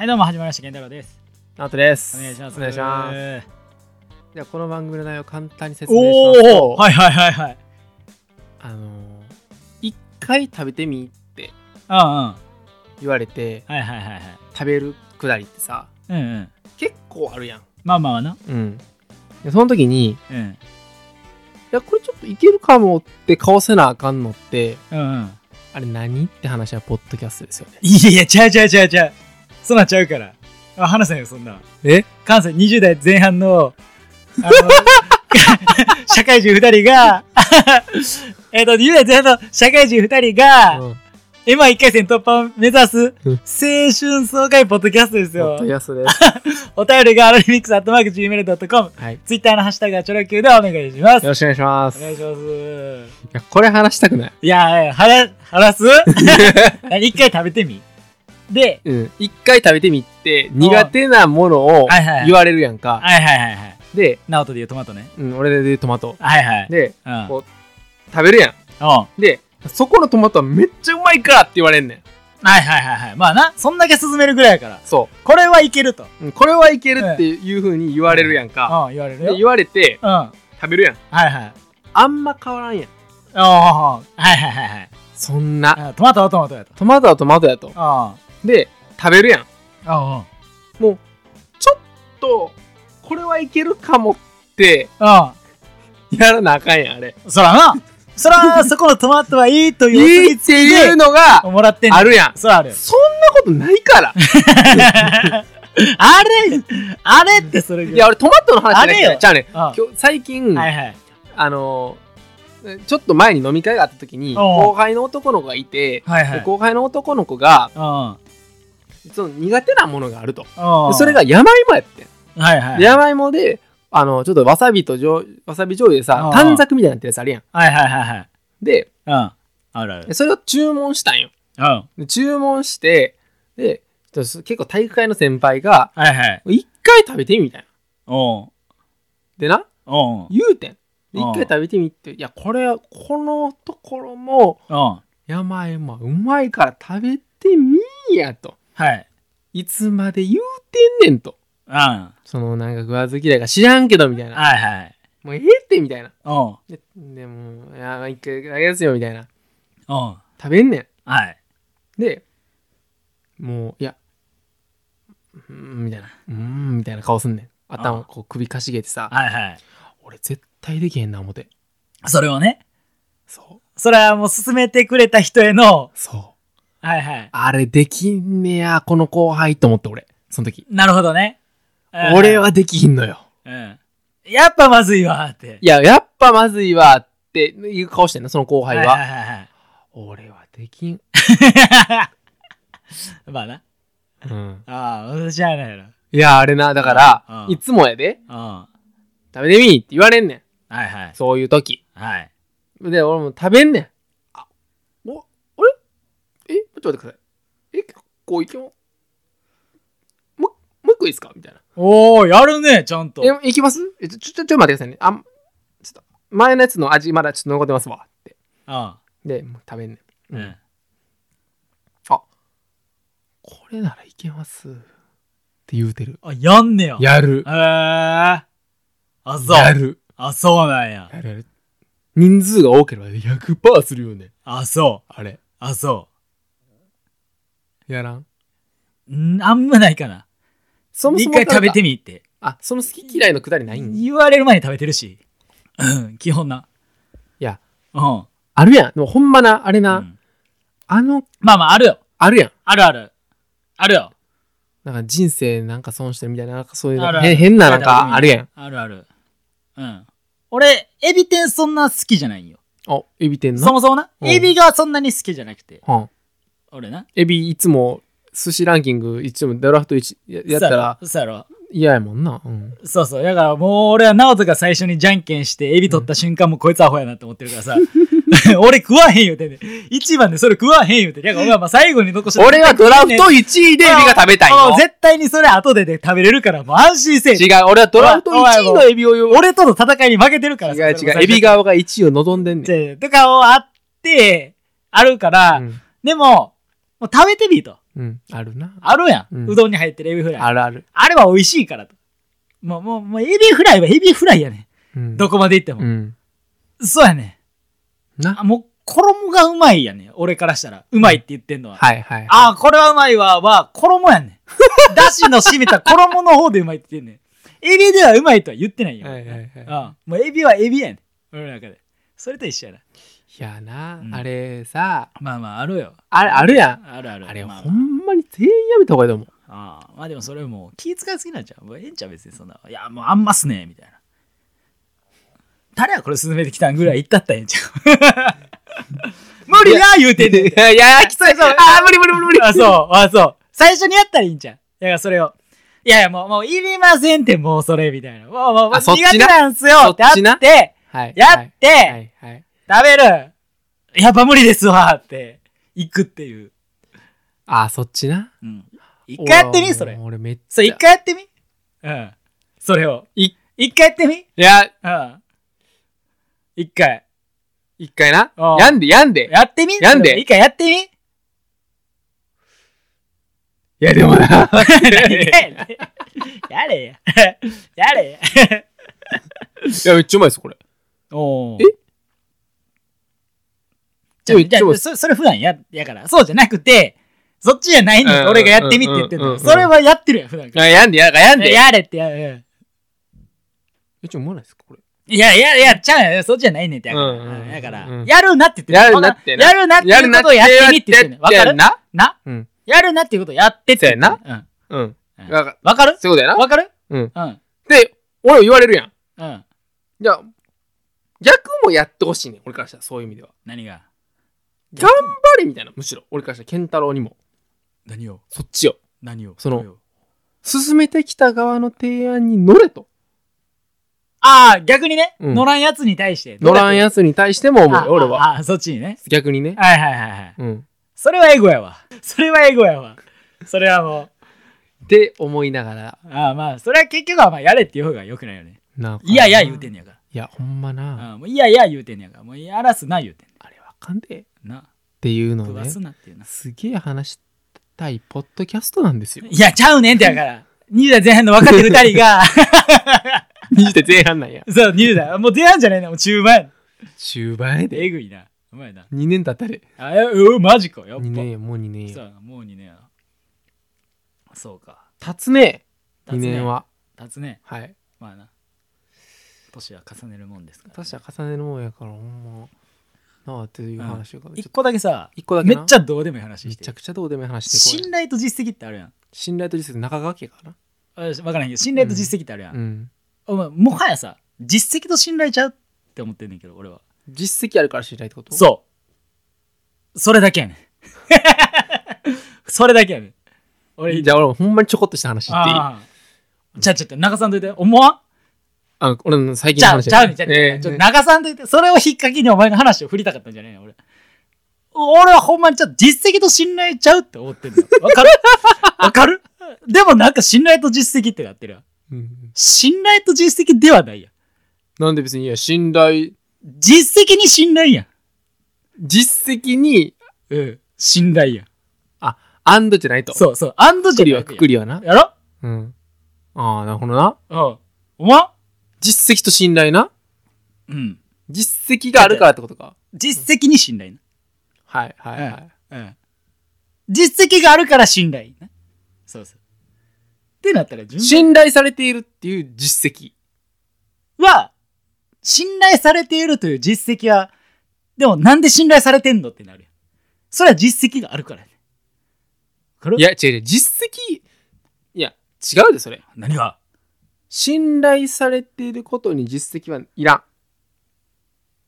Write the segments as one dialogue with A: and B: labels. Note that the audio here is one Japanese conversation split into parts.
A: はい、どうも、始まりました。健太郎です。
B: ナオトです。
A: お願いします。
B: お願いします。
A: す。
B: じゃあこの番組の内容を簡単に説明します
A: お
B: と、
A: おはいはいはいはい。
B: あのー一回食べてみって
A: うんうん。は
B: 言われて
A: いはいはいはい。
B: 食べるくだりってさ、
A: うんうん。
B: 結構あるやん。
A: まあまあまあな。
B: うん。でその時に、い
A: うん。
B: やこれちょっといけるかもって顔せなあかんのって、
A: うんうん。
B: あれ何って話はポッドキャストですよね。
A: いやいや、ちゃうちゃうちゃうちゃう。そんなんちゃうから。あ話せんよ、そんなん。
B: え？
A: 関西20代前半の、あの、社会人2人が、えっと、20代前半の社会人2人が、
B: うん
A: M1 回戦突破を目指す、
B: うん
A: 青春爽快ポッドキャストですよ
B: ポッド。キャストです。
A: お便りがアロリミックスアットマーク Gmail.com、
B: はい。よ
A: ツイッターのハッシュタグはチョロ Q でお願いします。
B: ろしくお願いします。い
A: お願いします。
B: や、これ話したくない。
A: いや話、話す？何？一回食べてみ。で、
B: うん。一回食べてみって苦手なものを
A: はいはいはい
B: 言われるやんか。
A: はいはいはいはい。
B: で、
A: ナオトで言うトマトね。
B: うん、俺でトマト。
A: はいはい。
B: で、
A: うん。
B: こ食べるやん。
A: うん
B: で、そこのトマトはめっちゃうまいからって言われんねん。
A: はいはいはいはい。まあな、そんだけ進めるぐらいやから。
B: そ
A: これはいけると。
B: う。うんこれはいけるっていう風に言われるやんか。
A: うん、言われるよ。
B: で言われて
A: うん。は
B: 食べるやん。
A: いはい。
B: あんま変わらんやん。
A: ああ、はいはいはいはい
B: そんな。
A: あ。トマトはトマトやと。
B: トマトはトマトやと。
A: あ
B: で、食べるやん。
A: あ。うんうん。
B: もう、ちょっと、これはいけるかもって、
A: う
B: やらなあかんやん、あれ。
A: ん。そらな。そら、そこのトマトはいいという
B: いいっていうのが
A: もらってん
B: あるやん。
A: そらあるよ。
B: そんなことないから。
A: あれあれってそれい。
B: いや、俺トマトの話じゃじゃあね、
A: あ
B: 今日最近、
A: はいはい。
B: あのーちょっと前に飲み会があった時に、後輩の男の子がいて、
A: はいはい。
B: で後輩の男の子が、
A: うん。
B: その苦手なものがあると。それが山芋やってん。
A: はいはい。
B: で山芋で、あの、ちょっとわさびとじょうわさび醤油でさ
A: う、ん
B: 短冊みたいになってるやつあるやん。
A: はいはいはいはい。
B: で、
A: うん。あるある
B: で。それを注文したんよ。
A: うん。
B: で注文して、で、結構体育会の先輩が、
A: はいはい。
B: 一回食べてみみたいな。
A: おう
B: でな、
A: おう
B: 言うてん。一回食べてみって、いや、これ、このところも、
A: うん。
B: 山芋うまいから食べてみーやと。
A: はい。
B: いつまで言うてんねんと。
A: うん。は
B: そのなんか食わず嫌いが知らんけどみたい
A: い
B: な。
A: はい。
B: もうええってみたいな。
A: おう
B: ででも、いや、一回だけですよみたいな。
A: おう
B: 食べんねん。
A: はい。
B: で、もう、いや、うーん、みたいな。うーん、みたいな顔すんねん。頭、こう首かしげてさ、
A: はいはい。
B: 俺絶対できへんな思って。
A: それをね、
B: そう。
A: それはもう勧めてくれた人への、
B: そう。
A: はいはい。
B: あれできんねや、この後輩と思って俺。その時。
A: なるほどね。うん
B: 俺、はできひんのよ。
A: うん。やっぱまずいわって。
B: いや、やっぱまずいわっていう顔してんの、その後輩は。
A: はいはいはいはい。
B: 俺はできん。
A: まあな。
B: うん。
A: ああ、私はないやろ。
B: いや、あれな、だから、
A: うん
B: いつもやで、
A: うん。は
B: 食べてみーって言われんねん。
A: いはい。
B: そういう時。
A: はい。
B: で、俺も食べんねん。っと待ってください。え、結構いけも、も、もう一個いいですか？みたいな。
A: おー、やるね、ちゃんと。
B: え、いきます？え、ちょ、ちょ、ちょ、ちょ待ってくださいね。あん、ちょっと、前のやつの味まだちょっと残ってますわ。って。
A: うん。
B: で、もう食べんねん。
A: うん。
B: あ、これならいけます。って言うてる。
A: あ、やんねや。
B: やる
A: へ。ー。あ、そう。
B: やる。
A: あ、そうなんや。
B: やるやる。人数が多ければ100%するよね。
A: あ、そう。
B: あれ。
A: あ、そ
B: やらん？
A: う。んあんまないかな。
B: そ
A: 一回食べて
B: み。
A: みって。
B: あ、その好き嫌いのくだりないんい
A: 言われる前に食べてるし。うん、基本な。
B: や、
A: うん。
B: あるやん。でもほんまな、あれな、
A: うん
B: あの、
A: まあまあ、あるよ。
B: あるやん。
A: あるある。あるよ。
B: なんか人生なんか損してるみたいな、なんかそういう
A: あるある
B: へ変ななんかあるやん。。
A: あるある。うん。俺、エビ天そんな好きじゃないんよ。
B: あ、エビ天な？
A: そもそもな。
B: うん
A: エビがそんなに好きじゃなくて。
B: はん
A: 俺な。
B: エビいつも寿司ランキング一応ドラフト1ややったら
A: そうやろ。
B: 嫌やもんな。うん。
A: そうそう。だからもう俺は直人が最初にじゃんけんしてエビ取った瞬間もこいつアホやなって思ってるからさ。俺食わへんよってね。一番でそれ食わへんよって。だから俺はまあ最後に残して
B: 俺はドラフト1位でエビが食べたいの。
A: もう絶対にそれ後でで食べれるからもう安心せえ。
B: 違う、俺はドラフト1位のエビを言う。
A: 俺との戦いに負けてるから
B: 違う違う、エビ側が1位を望んでんねん。
A: でとかをあって、あるから、
B: うん
A: でも、もう食べてみと。
B: うん。あるな。
A: あるやん。
B: うん
A: うどんに入ってるエビフライ。
B: あるある。
A: あれは美味しいからと。もう、もう、もうエビフライはエビフライやね
B: うん
A: ん。どこまで行っても。
B: うん。
A: そうやねん。
B: な
A: あ、。もう、衣がうまいやねん。俺からしたら。うまいって言ってんのは。
B: はいはい。
A: ああ、これはうまいわ、は、衣やねん。だしの染みた衣の方でうまいって言ってんねん。エビではうまいとは言ってないよ。
B: はいはいはい
A: ああもうエビはエビやねん。俺の中で。それと一緒やな。
B: いやな、
A: うん
B: あれさ、
A: まあまあ、あるよ。
B: あれ、あるやん。
A: あるある。
B: あれ、
A: まあ
B: ほんまに全員やめた方がいいと思う。
A: ああまあでもそれもう気遣いすぎなんちゃう？もうええんちゃう別にそんな。いや、もうあんますねみたいな。誰やこれ進めてきたんぐらい言ったったらええんちゃう？無理や言うてんねん。
B: いやいや、きつい。あー、無理無理無理無理。
A: あ、そう、あ、そう。最初にやったらいいんじゃん。だからそれを。いやいや、もう、もう、いりませんって、もうそれ、みたいな。もう、もう、
B: あそっちな？
A: 苦手なんすよって
B: そっちな？
A: やって、
B: はい。
A: やって、
B: はいはい。
A: 食べる。やっぱ無理ですわって、行くっていう。
B: あー、そっちな？
A: うん。一回やってみそれ。
B: 俺めっちゃ。
A: そう、一回やってみ？うん。それを。
B: い
A: 一回やってみ？
B: いや、
A: うん。一回。
B: 一回な？やんで、やんで。
A: やってみ？
B: やんで
A: 一回やってみ？
B: いや、でもな。
A: やれや。やれや。
B: いや、めっちゃうまいです、これ。
A: お
B: え？
A: じゃあ
B: めっちゃうまい
A: じゃあそそれ普段や、やから。そうじゃなくて、そっちじゃないね
B: うん
A: ん。俺がやってみって言ってんの。
B: うんうんうん
A: それはやってるやん、普段から。
B: あやんで、ややんで。
A: やれってやる。
B: え、ちょ、うまないですか、これ？
A: いや、いや、いや、ちゃうやんそっちじゃないねんってやから。
B: うんうんうん
A: だから
B: うん、
A: やるなって言ってんの
B: やるなってな
A: やるなっていうことをやってみって言ってんの。わかる？
B: な
A: な？
B: うん。
A: やるなっていうことをやってって言ってんの。うん
B: わか
A: わかる？
B: そういうことやな。
A: わかる？
B: うん。
A: うん。
B: で、俺も言われるやん。
A: うん。
B: じゃあ、逆もやってほしいねん俺からしたら、そういう意味では。
A: 何が？
B: 頑張れみたいな、むしろ。俺からしたら、健太郎にも。
A: 何を？
B: そっちよ。
A: 何を？
B: その進めてきた側の提案に乗れと。
A: ああ、逆にね、
B: うん
A: 乗らんやつに対して。
B: 乗らんやつに対しても思う
A: あ
B: よ、俺は。
A: ああ、そっちにね。
B: 逆にね。
A: はいはいはいはい。
B: うん。
A: それはエゴやわ。それはエゴやわ。それはも
B: って思いながら、
A: う。ああまあ、それは結局はまあやれっていう方が良くないよね。
B: なんか
A: いやいや言うてんねやか
B: いや、ほんまな。
A: ら。ああもういやいや言うてんねやから。もうやらすな言うてんね
B: あれわかんで。っ
A: んな。
B: ていうのをね
A: す、なっていうな。
B: すげえ話したいポッドキャストなんですよ。
A: いや、ちゃうねんってやから。20代前半の若手二人が、
B: 20代前半なんや。
A: そう、20代。もう前半じゃないな、もう中盤や。
B: 中盤やで。
A: えぐいな。うまいな。
B: 2年経ったで。
A: あ、え、うマジか。やっぱ。
B: 2年や、もう2年や。
A: そうもう2年やな。そうか。
B: 経つね。2
A: 経つね
B: 年は。
A: 経つね。
B: はい。
A: まあな。年は重ねるもんですから。
B: 確か重ねるもんやから、ほんま。なあっていう話が。
A: 一個だけさ、
B: 一個だけな
A: めっちゃどうでもいい話して
B: めちゃ。くちゃどうでもいい話して
A: 信頼と実績ってあるやん。
B: 信頼と実績中川家かな？
A: あわからんけど、信頼と実績ってあるやん。
B: うん
A: お前もはやさ、実績と信頼ちゃうって思ってんねんけど、俺は。
B: 実績あるから信頼ってこと？
A: そう。それだけやねん。それだけやねん。俺、
B: じゃあ俺もほんまにちょこっとした話言っていい？
A: ちゃちゃちゃ、流さんといて。思わん？
B: あ俺の最近
A: ちゃう、
B: の話
A: ちゃうちゃうねん
B: えー
A: ちょっと流さんといて。それを引っ掛けにお前の話を振りたかったんじゃないの俺。俺はほんまにちょっと実績と信頼ちゃうって思ってん。わかる？わかる？でもなんか信頼と実績ってなってる。
B: うん
A: 信頼と実績ではないやん。
B: なんで別にいや信頼
A: 実績に信頼やん。
B: 実績に
A: うん。信頼やん。
B: あアンドじゃないと
A: そうそう。アンドじゃない
B: くくりはな
A: やろ？
B: うんああなるほどな
A: うん。お前？
B: 実績と信頼な？
A: うん。
B: 実績があるからってことか
A: 実績に信頼
B: はいはいはい
A: な。うん。実績があるから信頼な。そうそう。ってなったら順
B: 信頼されているっていう実績
A: は、信頼されているという実績は、でもなんで信頼されてんのってなるやん。それは実績があるからね。これ
B: いや違う違う実績いや違うでそれ
A: 何が？
B: 信頼されていることに実績はいらん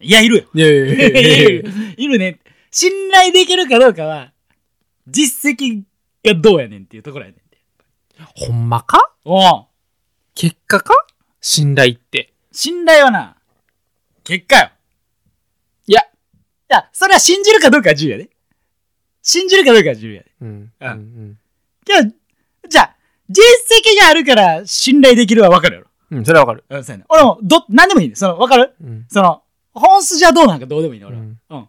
A: いや、いるよ。
B: いやいや
A: いやいやいる いるね。信頼できるかどうかは、実績がどうやねんっていうところやねんて。
B: ほんまか？
A: おう
B: 結果か？信頼って
A: 信頼はな、結果よ。
B: いや
A: いや、それは信じるかどうかは重要やで。信じるかどうかは重要やで。
B: うん
A: あ
B: うん
A: 実績があるから信頼できるは分かるやろ。
B: うんそれはわかる
A: うん、そうやね。俺も、ど、なんでもいいね。その、分かる？
B: うん
A: その、本筋はどうなんかどうでもいいね、俺は。
B: うん
A: うん。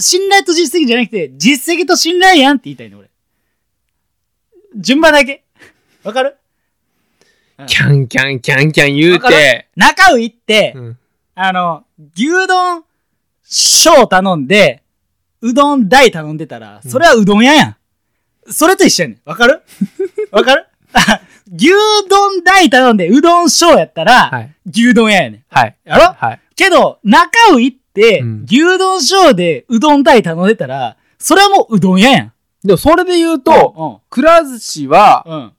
A: 信頼と実績じゃなくて、実績と信頼やんって言いたいね、俺。順番だけ。わかる？
B: キャンキャンキャンキャン言うて。
A: 中尾行って、
B: うん。
A: あの、牛丼小頼んで、うどん大頼んでたら、それはうどん屋やん。それと一緒やねん。わかる？わかる？牛丼大頼んでうどん小やったら、
B: はい。
A: 牛丼屋やねん。
B: はい。
A: やろ？
B: はい。
A: けど、中尾行って、
B: うん
A: 牛丼小でうどん大頼んでたら、それはもううどん屋やん。
B: でもそれで言うと、くら寿司は
A: うん、うん。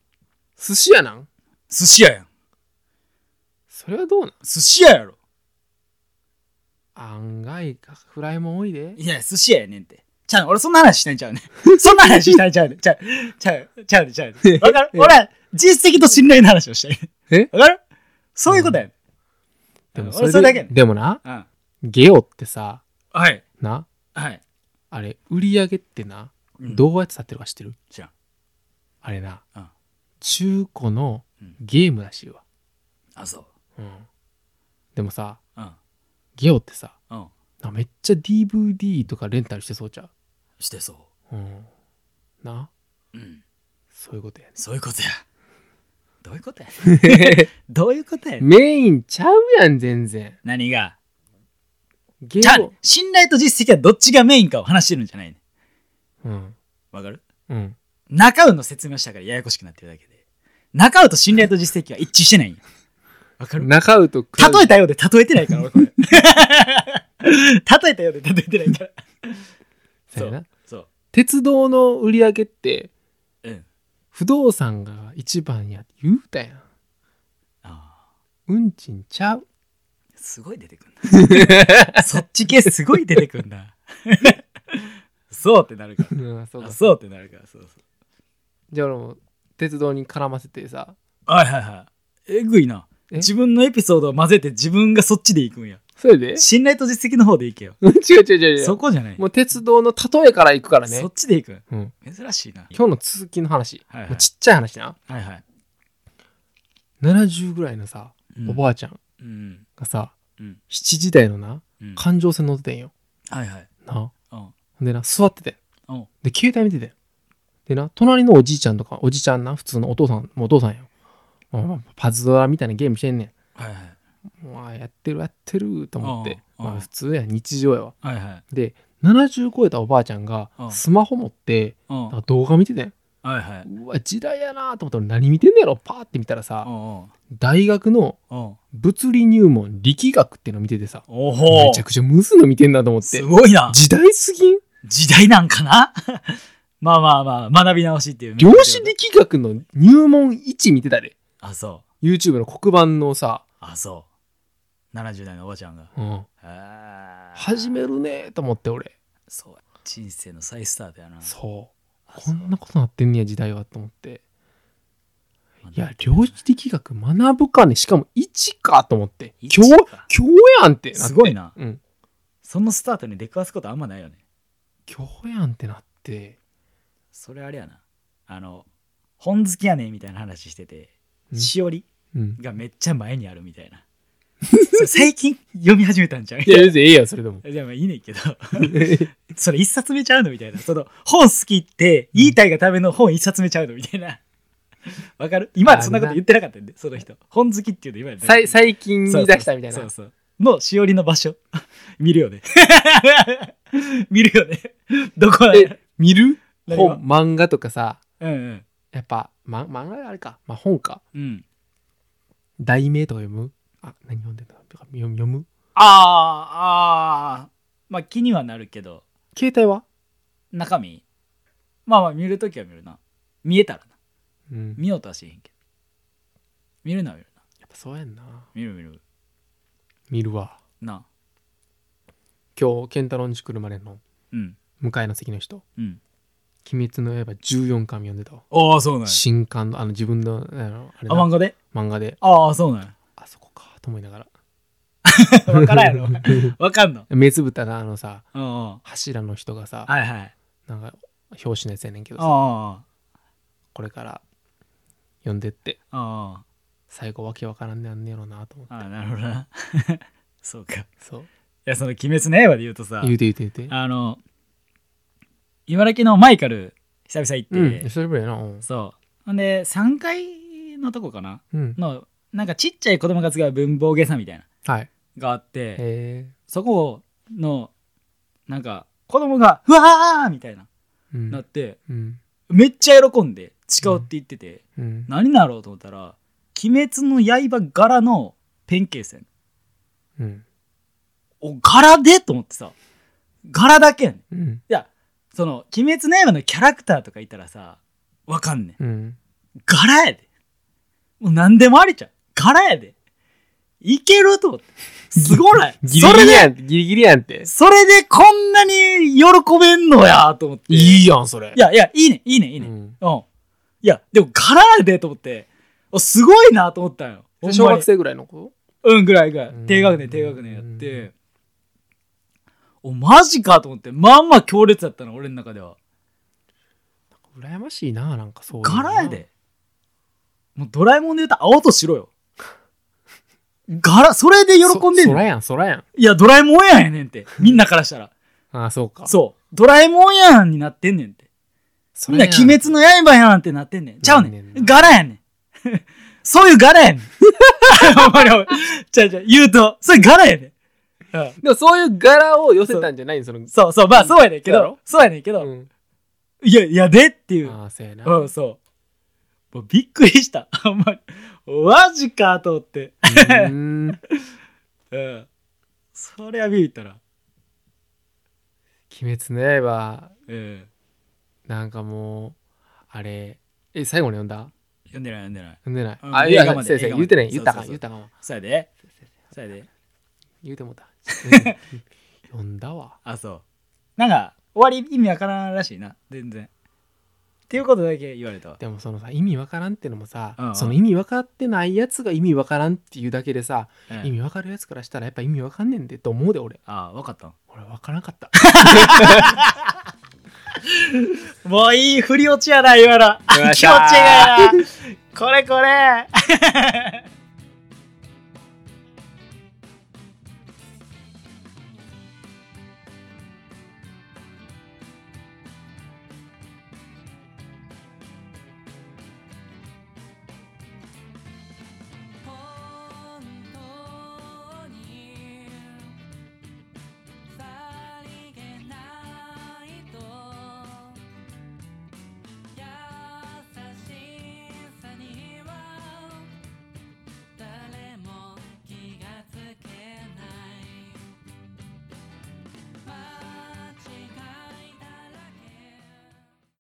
B: 寿司屋なん？
A: 寿司屋やん。
B: それはどうなん？
A: 寿司屋やろ。
B: 案外か、フライも多いで。
A: いや、寿司屋やねんって。ちゃう、俺そんな話したいんちゃうねん。そんな話したいんちゃうねん。ちゃう、ちゃう、ちゃうねん、ちゃう。わかる？俺は実績と信頼の話をしたい。
B: え？
A: わかる？そういうことや。
B: でも
A: 俺それだけ。
B: でもな、
A: うん。
B: ゲオってさ、
A: はい。
B: な、
A: はい。
B: あれ、売り上げってな、
A: うん
B: どうやって立ってるか知ってる？
A: 知らん。
B: あれな、
A: うん
B: 中古の
A: うん
B: ゲームらしいわ。
A: あ、そう。
B: うん。でもさ、
A: うん。
B: ゲオってさ、めっちゃ DVD とかレンタルしてそうちゃ。
A: してそう
B: うん。な、
A: う。うん。
B: そういうことやね。
A: そういうことや。どういうことや？どういうことや？
B: メインちゃうやん、全然。
A: 何が？
B: ゲ
A: ちゃ。信頼と実績はどっちがメインかを話してるんじゃないねん。
B: うん。
A: わかる？
B: うん。
A: 中尾の説明をしたからややこしくなってるだけで。中尾と信頼と実績は一致してないんよ。わかる？
B: 中尾と
A: 例えたようで例えてないから、俺これ。例えたようで例えてないから。
B: そうやな。鉄道の売り上げって
A: うん。
B: 不動産が一番やって言うたやん
A: ああ。
B: 運賃ちゃう
A: すごい出てくんな。そっち系すごい出てくんな。そうってなるか
B: うんそう
A: そうってなるから、そうそう。
B: じゃあ俺も鉄道に絡ませてさ
A: はいはいはい。えぐいな。
B: え？
A: 自分のエピソードを混ぜて自分がそっちで行くんや。
B: それで
A: 信頼と実績の方で行けよ。
B: 違う違う違う違
A: そうこじゃない。
B: もう鉄道の例えから行くからね
A: そっちで行く。
B: うん
A: 珍しいな。
B: 今日の続きの話、
A: はいはい
B: もうちっちゃい話な
A: はいはい。
B: 70ぐらいのさ、
A: うん
B: おばあちゃん
A: うん。
B: がさ
A: うん。
B: 7時台のな
A: うん。
B: 環状線乗っててんよ
A: はいはい。
B: な
A: うん。
B: でな座っててん
A: うん。
B: で携帯見ててんでな隣のおじいちゃんとかおじちゃんな普通のお父さんもうお父さんよまあパズドラみたいなゲームしてんね
A: はいはい。
B: んまあやってるやってると思って
A: うんうん
B: まあ普通や日常やわ
A: はいはい。
B: で70超えたおばあちゃんが
A: うん
B: スマホ持って動画見ててん
A: はいはい。
B: うわ時代やなと思って俺何見てんねやろパーって見たらさ
A: うんうん。
B: 大学の
A: うん。
B: 物理入門力学っていうの見ててさめちゃくちゃむずいの見てんなと思って
A: すごいな。
B: 時代すぎん？
A: 時代なんかな？まあまあまあ、学び直しっていう。
B: 量子力学の入門1見てたで
A: あ、そう。
B: YouTube の黒板のさ、
A: あ、そう。70代のおばちゃんが。
B: うん、
A: あー。
B: 始めるねと思って俺。
A: そう。人生の再スタートやな。
B: そう。
A: あ
B: こんなことなってんねや時代はと思って。いや量子力学学ぶかね。しかも1かと思って。
A: 一
B: 今日
A: か。
B: 今日やんってなって。
A: すごいな。
B: うん。
A: そのスタートに出くわすことあんまないよね。
B: 今日やんってなって。
A: それあれやな。あの、本好きやねんみたいな話してて、
B: うん
A: しおり
B: うん
A: がめっちゃ前にあるみたいな。最近読み始めたんちゃう
B: いや別にええやんそれでも
A: じゃあまあいいねんけど、それ一冊目ちゃうのみたいな。その本好きって言いたいがための本一冊目ちゃうのみたいな。わかる？今までそんなこと言ってなかったんで、その人。本好きっていうの今まで
B: さい最近見出したみたいな
A: そうそうのしおりの場所。見るよね。見るよね。どこ
B: 見る？本漫画とかさ
A: うんうん。
B: やっぱ、ま、漫画があれか、まあ、本か
A: うん。
B: 題名とか読む？あ何読んでんだ読む読む？
A: ああ、ああ。まあ気にはなるけど、
B: 携帯は？
A: 中身？まあまあ見るときは見るな。見えたらな。
B: うん
A: 見ようとはしへんけど。見るな見るな。
B: やっぱそうやんな
A: 見る見る。
B: 見るわ
A: な。
B: 今日健太郎んち来るまでの
A: うん。
B: 向かいの席の人
A: うん。
B: 「鬼滅の刃」14巻読んでたわ
A: ああ、そうなんや。
B: 新刊のあの自分のあのあれ
A: あ、
B: な
A: 漫画で？
B: 漫画で
A: ああ、そうなんや。
B: あそこかと思いながら
A: わからんやろ。わかんの？
B: 目つぶったなあのさ
A: うんうん。は
B: 柱の人がさ
A: いはい。
B: なんか表紙のやつやねんけどさ
A: あ
B: これから読んでって
A: あ、あ
B: 最後わけわからんねやんねやろなと思って
A: あ、ああ、なるほどな。そうか。い
B: そう
A: や、その鬼滅の刃で言うとさ、
B: 言うて言うて言うて
A: あの、茨城のマイカル、久々行って、
B: うん久しぶりやなうん。
A: そう。ほんで3階のとこかな？
B: うん。
A: のなんかちっちゃい子供が使う文房具屋さんみたいな。
B: はい。
A: があって。そこのなんか子供が「うわー!」みたいな
B: うん。
A: なって。
B: うん。
A: めっちゃ喜んで誓うって言ってて、
B: うん。
A: 何だろうと思ったら「鬼滅の刃」柄のペンケースやねん。
B: うん。
A: お柄で？と思ってさ。柄だけやね
B: うん。
A: やその「鬼滅の刃」のキャラクターとかいたらさわかんねん。
B: うん。
A: 柄やで。もう何でもありちゃう。柄やで。いけると思って。すごない。
B: ギリ
A: それで
B: ギリやん。ギリギリやんって。
A: それでこんなに喜べんのやと思って。
B: いいやんそれ。
A: いやいやいいねいいねいいね
B: うん。
A: うん。いやでも柄やでと思って。おすごいなと思ったよ。
B: 小学生ぐらいの子
A: うんぐらいぐらい。
B: うん。
A: 低学年低学年やっておマジかと思って。まあまあ強烈だったの俺の中では。
B: 羨ましいななんかそういうの。
A: 柄やで。もうドラえもんで言うと青と白よ。柄それで喜んでんの？
B: そ空やん空やん。
A: いやドラえもんやんやねんって。みんなからしたら。
B: ああそうか。
A: そう。ドラえもんやんになってんねんってみんな鬼滅の刃やんってなってんねん。ちゃうね
B: な。ん
A: 柄やねん。そういう柄やねん。ほんまにほんまにちゃうちゃう。言うとそれ柄やねん
B: でもそういう柄を寄せたんじゃないんその
A: そうそう、まあそうやねんけど
B: そうやろ、
A: そうやねんけど、
B: うん
A: いや、いやでっていう。
B: ああそうやな
A: うん、そう。もうびっくりした。ほんまに。マジかと思って。
B: うん
A: うん。そりゃビビったら。
B: 鬼滅の刃
A: うん。
B: なんかもうあれえ最後に読んだ？
A: 読んでない読んでない。
B: 読んでない
A: うん
B: あいや
A: 映画まで
B: 先生
A: 映画まで
B: 言ってない言ったか
A: そうそうそう
B: 言ったかも
A: そうやで。そうやで。
B: 言うてもうた うん読んだわ
A: あ、そう。なんか、終わり意味わからんらしいな。全然。っていうことだけ言われたわ。
B: でもそのさ意味わからんってのもさ、
A: うんうん
B: その意味わかってないやつが意味わからんっていうだけでさ、
A: うん
B: 意味わかるやつからしたらやっぱ意味わかんねんでと思うで俺
A: ああ、わかったん
B: 俺わからんかった
A: もういい振り落ちやな、今の。気持ちがいいな。これこれ。